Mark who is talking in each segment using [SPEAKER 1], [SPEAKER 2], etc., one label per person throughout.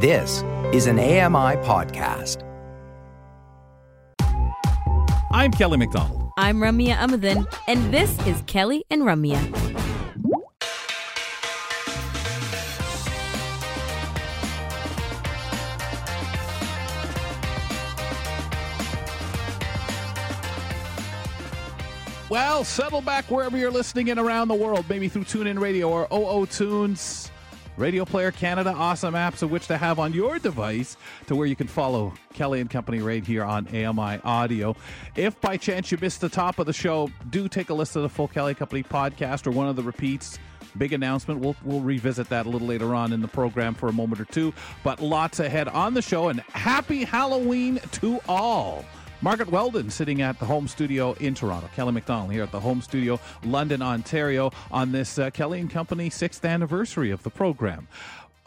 [SPEAKER 1] This is an AMI podcast.
[SPEAKER 2] I'm Kelly McDonald.
[SPEAKER 3] I'm Ramya Amuthan, and this is Kelly and Ramya.
[SPEAKER 2] Well, settle back wherever you're listening in around the world, maybe through TuneIn Radio or OO Tunes, Radio Player Canada, awesome apps of which to have on your device to where you can follow Kelly and Company right here on AMI Audio. If by chance you missed the top of the show, do take a listen to the full Kelly Company podcast or one of the repeats. Big announcement. We'll we'll revisit that a little later on in the program for a moment or two. But lots ahead on the show, and happy Halloween to all. Margaret Weldon sitting at the home studio in Toronto. Kelly McDonald here at the home studio, London, Ontario, on this uh, Kelly and Company sixth anniversary of the program.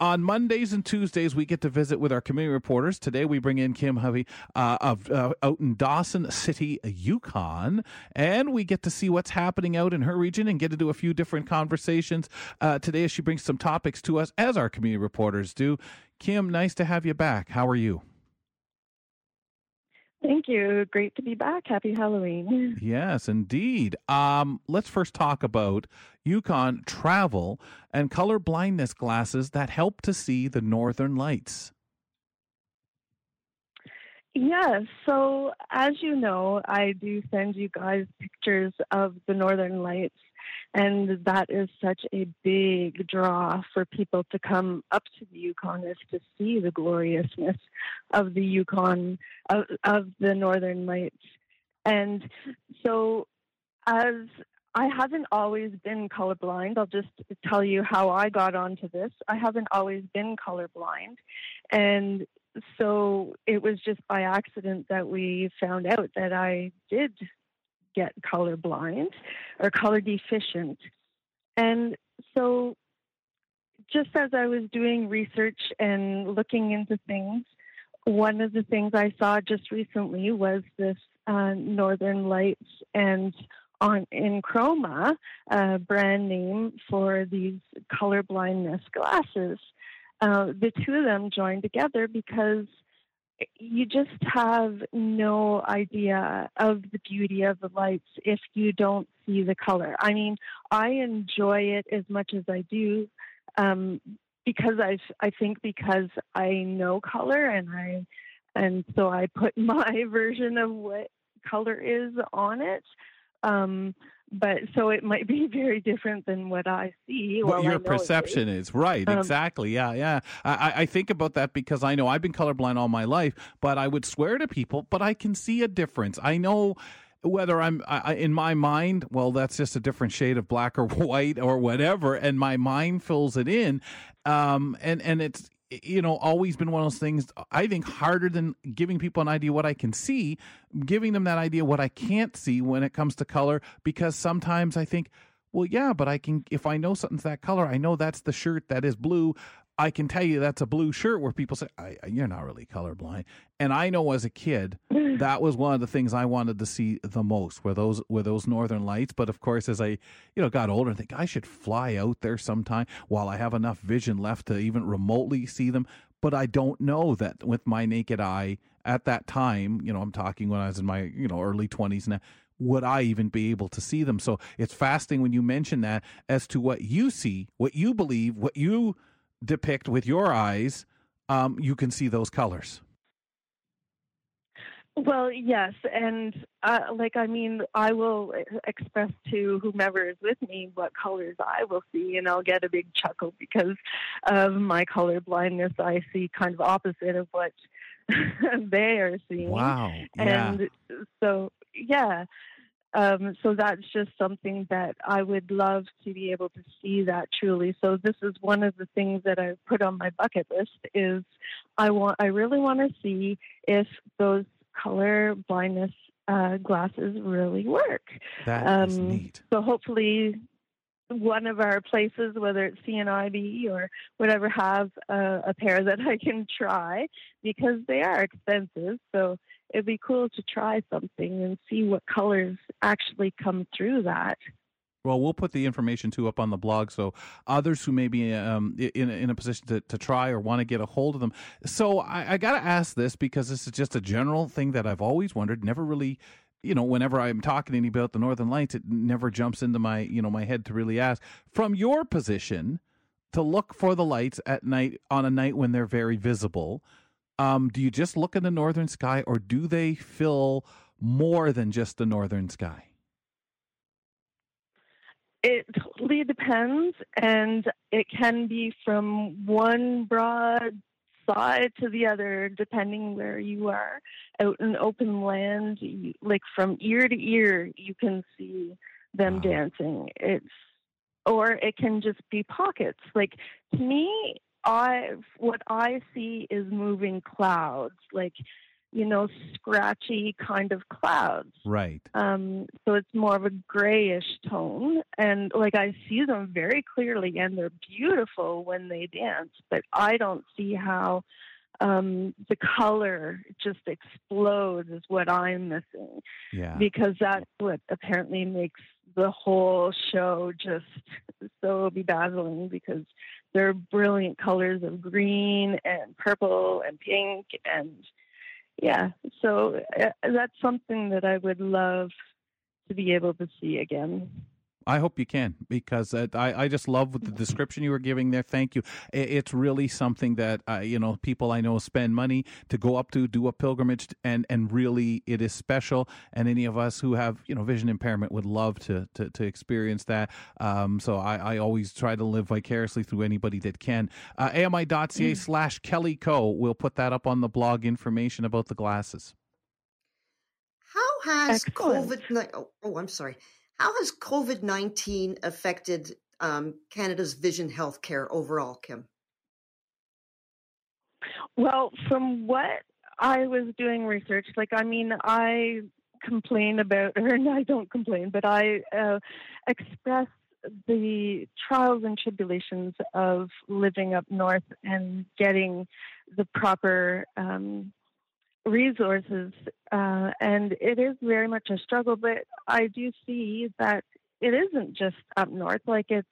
[SPEAKER 2] On Mondays and Tuesdays, we get to visit with our community reporters. Today, we bring in Kim Hovey uh, of uh, out in Dawson City, Yukon, and we get to see what's happening out in her region and get to do a few different conversations uh, today. As she brings some topics to us, as our community reporters do. Kim, nice to have you back. How are you?
[SPEAKER 4] Thank you. Great to be back. Happy Halloween.
[SPEAKER 2] Yes, indeed. Um, let's first talk about Yukon travel and color blindness glasses that help to see the northern lights.
[SPEAKER 4] Yes. So, as you know, I do send you guys pictures of the northern lights and that is such a big draw for people to come up to the Yukon is to see the gloriousness of the Yukon, of, of the Northern Lights. And so, as I haven't always been colorblind. I'll just tell you how I got onto this. I haven't always been colorblind. And so it was just by accident that we found out that I did get colorblind or color deficient. And so, just as I was doing research and looking into things, one of the things I saw just recently was this uh, Northern Lights and on EnChroma, a brand name for these color blindness glasses. Uh, the two of them joined together because you just have no idea of the beauty of the lights if you don't see the color. I mean, I enjoy it as much as I do um, because I I think because I know color and I and so I put my version of what color is on it. Um, but so it might be very different than what I see.
[SPEAKER 2] What your perception is. is. right? Um, exactly. Yeah, yeah. I, I think about that because I know I've been colorblind all my life, but I would swear to people, but I can see a difference. I know whether I'm I, in my mind, well, that's just a different shade of black or white or whatever, and my mind fills it in, um, and and it's you know, always been one of those things. I think harder than giving people an idea what I can see, giving them that idea what I can't see when it comes to color. Because sometimes I think, well, yeah, but I can if I know something's that color, I know that's the shirt that is blue. I can tell you that's a blue shirt where people say, You're not really colorblind. And I know as a kid, that was one of the things I wanted to see the most were those were those northern lights. But of course, as I you know got older, I think I should fly out there sometime while I have enough vision left to even remotely see them. But I don't know that with my naked eye at that time, you know, I'm talking when I was in my, you know, early 20s now, would I even be able to see them? So it's fascinating when you mention that as to what you see, what you believe, what you depict with your eyes, um, you can see those colors.
[SPEAKER 4] Well, yes, and uh, like I mean, I will express to whomever is with me what colors I will see, and I'll get a big chuckle because of my color blindness. I see kind of opposite of what they are seeing.
[SPEAKER 2] Wow!
[SPEAKER 4] Yeah. And so, yeah, um, so that's just something that I would love to be able to see that truly. So this is one of the things that I put on my bucket list is I want I really want to see if those color blindness uh, glasses really work.
[SPEAKER 2] That um, is neat.
[SPEAKER 4] So hopefully one of our places, whether it's CNIB or whatever, have a, a pair that I can try because they are expensive. So it'd be cool to try something and see what colors actually come through that.
[SPEAKER 2] Well, we'll put the information too up on the blog, so others who may be um, in in a position to, to try or want to get a hold of them. So I, I got to ask this because this is just a general thing that I've always wondered. Never really, you know, whenever I'm talking to anybody about the Northern Lights, it never jumps into my you know my head to really ask. From your position, to look for the lights at night on a night when they're very visible, um, do you just look in the northern sky, or do they fill more than just the northern sky?
[SPEAKER 4] It totally depends, and it can be from one broad side to the other, depending where you are. Out in open land, you, like from ear to ear, you can see them wow. dancing. It's or it can just be pockets. Like to me, I what I see is moving clouds. Like you know, scratchy kind of clouds.
[SPEAKER 2] Right.
[SPEAKER 4] Um, so it's more of a grayish tone. And like I see them very clearly and they're beautiful when they dance, but I don't see how um, the color just explodes is what I'm missing.
[SPEAKER 2] Yeah.
[SPEAKER 4] Because that's what apparently makes the whole show just so bedazzling because there are brilliant colors of green and purple and pink and yeah, so uh, that's something that I would love to be able to see again.
[SPEAKER 2] I hope you can because I, I just love the description you were giving there. Thank you. It's really something that uh, you know people I know spend money to go up to do a pilgrimage and and really it is special. And any of us who have you know vision impairment would love to to, to experience that. Um, so I, I always try to live vicariously through anybody that can. Uh, AMI.ca mm. slash Kelly Co. We'll put that up on the blog information about the glasses.
[SPEAKER 5] How has COVID? Oh, oh, I'm sorry. How has COVID 19 affected um, Canada's vision healthcare overall, Kim?
[SPEAKER 4] Well, from what I was doing research, like, I mean, I complain about, or I don't complain, but I uh, express the trials and tribulations of living up north and getting the proper um, resources, uh, and it is very much a struggle. But I do see that it isn't just up north; like it's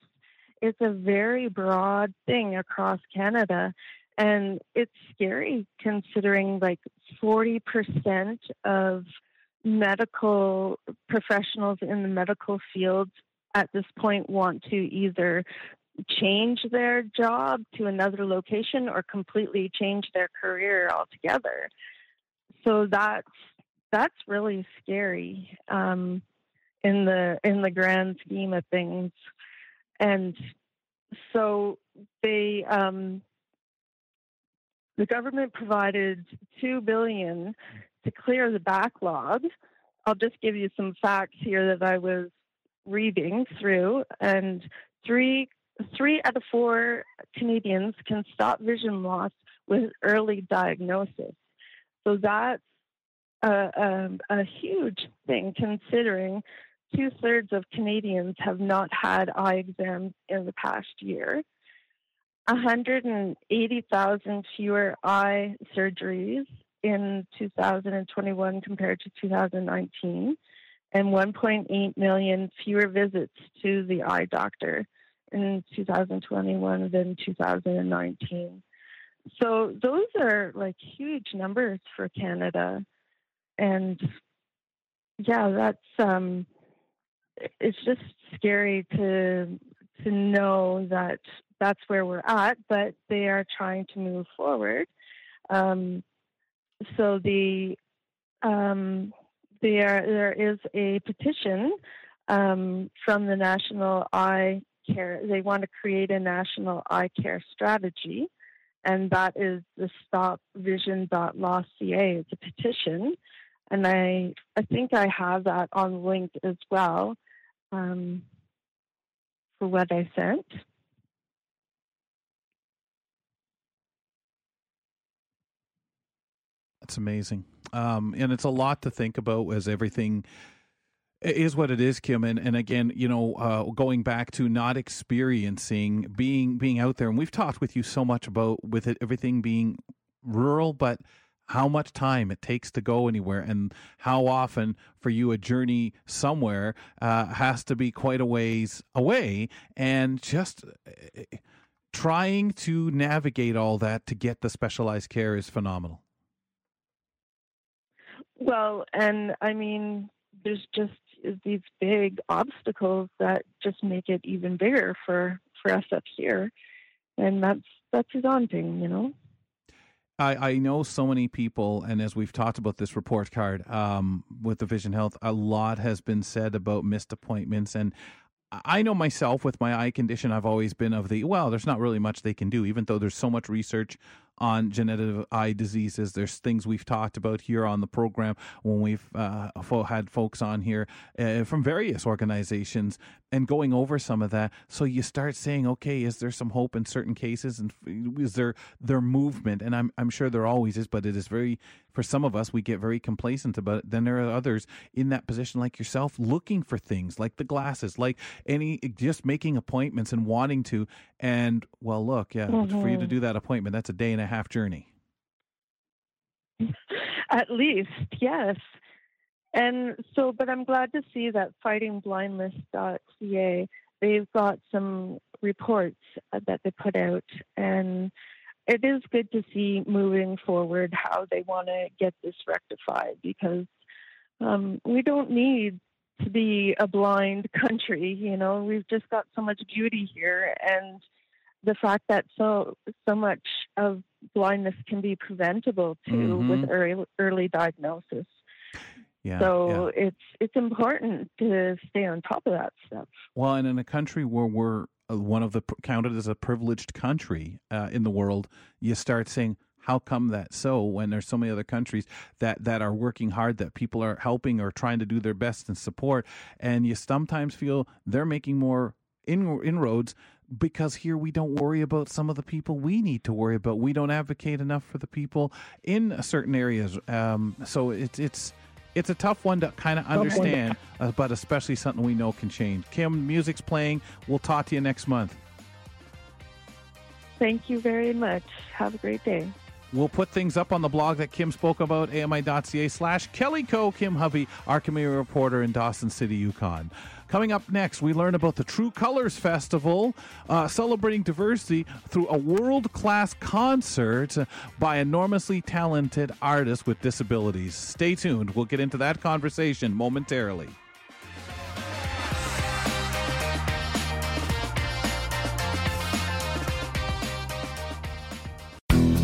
[SPEAKER 4] it's a very broad thing across Canada, and it's scary considering like forty percent of medical professionals in the medical field at this point want to either change their job to another location or completely change their career altogether so that's that's really scary um, in the in the grand scheme of things. And so they um, the government provided two billion to clear the backlog. I'll just give you some facts here that I was reading through, and three three out of four Canadians can stop vision loss with early diagnosis. So that's a, a, a huge thing considering two thirds of Canadians have not had eye exams in the past year. 180,000 fewer eye surgeries in 2021 compared to 2019, and 1.8 million fewer visits to the eye doctor in 2021 than 2019. So those are like huge numbers for Canada. And yeah, that's um it's just scary to to know that that's where we're at, but they are trying to move forward. Um, so the um, there there is a petition um, from the National Eye Care. They want to create a national eye care strategy and that is the stopvision.law.ca. It's a petition, and I I think I have that on link as well um, for what I sent.
[SPEAKER 2] That's amazing, um, and it's a lot to think about as everything it is what it is, Kim. And, and again, you know, uh, going back to not experiencing being being out there, and we've talked with you so much about with it everything being rural, but how much time it takes to go anywhere and how often for you a journey somewhere uh, has to be quite a ways away and just uh, trying to navigate all that to get the specialized care is phenomenal
[SPEAKER 4] well and i mean there's just these big obstacles that just make it even bigger for for us up here and that's that's daunting you know
[SPEAKER 2] I, I know so many people, and as we've talked about this report card um, with the Vision Health, a lot has been said about missed appointments. And I know myself with my eye condition, I've always been of the, well, there's not really much they can do, even though there's so much research on genetic eye diseases. There's things we've talked about here on the program when we've uh, had folks on here uh, from various organizations and going over some of that. So you start saying, okay, is there some hope in certain cases, and is there their movement? And I'm I'm sure there always is, but it is very for some of us we get very complacent about it. Then there are others in that position like yourself looking for things like the glasses, like any just making appointments and wanting to. And well, look, yeah, mm-hmm. for you to mm-hmm. do that appointment, that's a day and a half journey.
[SPEAKER 4] At least, yes. And so, but I'm glad to see that fightingblindness.ca, they've got some reports uh, that they put out. And it is good to see moving forward how they want to get this rectified because um, we don't need to be a blind country. You know, we've just got so much beauty here. And the fact that so so much of blindness can be preventable too mm-hmm. with early early diagnosis. Yeah, so yeah. it's it's important to stay on top of that stuff.
[SPEAKER 2] Well, and in a country where we're one of the counted as a privileged country uh, in the world, you start saying, how come that so when there's so many other countries that that are working hard that people are helping or trying to do their best and support and you sometimes feel they're making more in, inroads because here we don't worry about some of the people we need to worry about. We don't advocate enough for the people in certain areas. Um, so it's it's it's a tough one to kind of understand, uh, but especially something we know can change. Kim, music's playing. We'll talk to you next month.
[SPEAKER 4] Thank you very much. Have a great day.
[SPEAKER 2] We'll put things up on the blog that Kim spoke about, ami.ca slash Kelly Co. Kim Hovey, our community reporter in Dawson City, Yukon. Coming up next, we learn about the True Colors Festival, uh, celebrating diversity through a world class concert by enormously talented artists with disabilities. Stay tuned. We'll get into that conversation momentarily.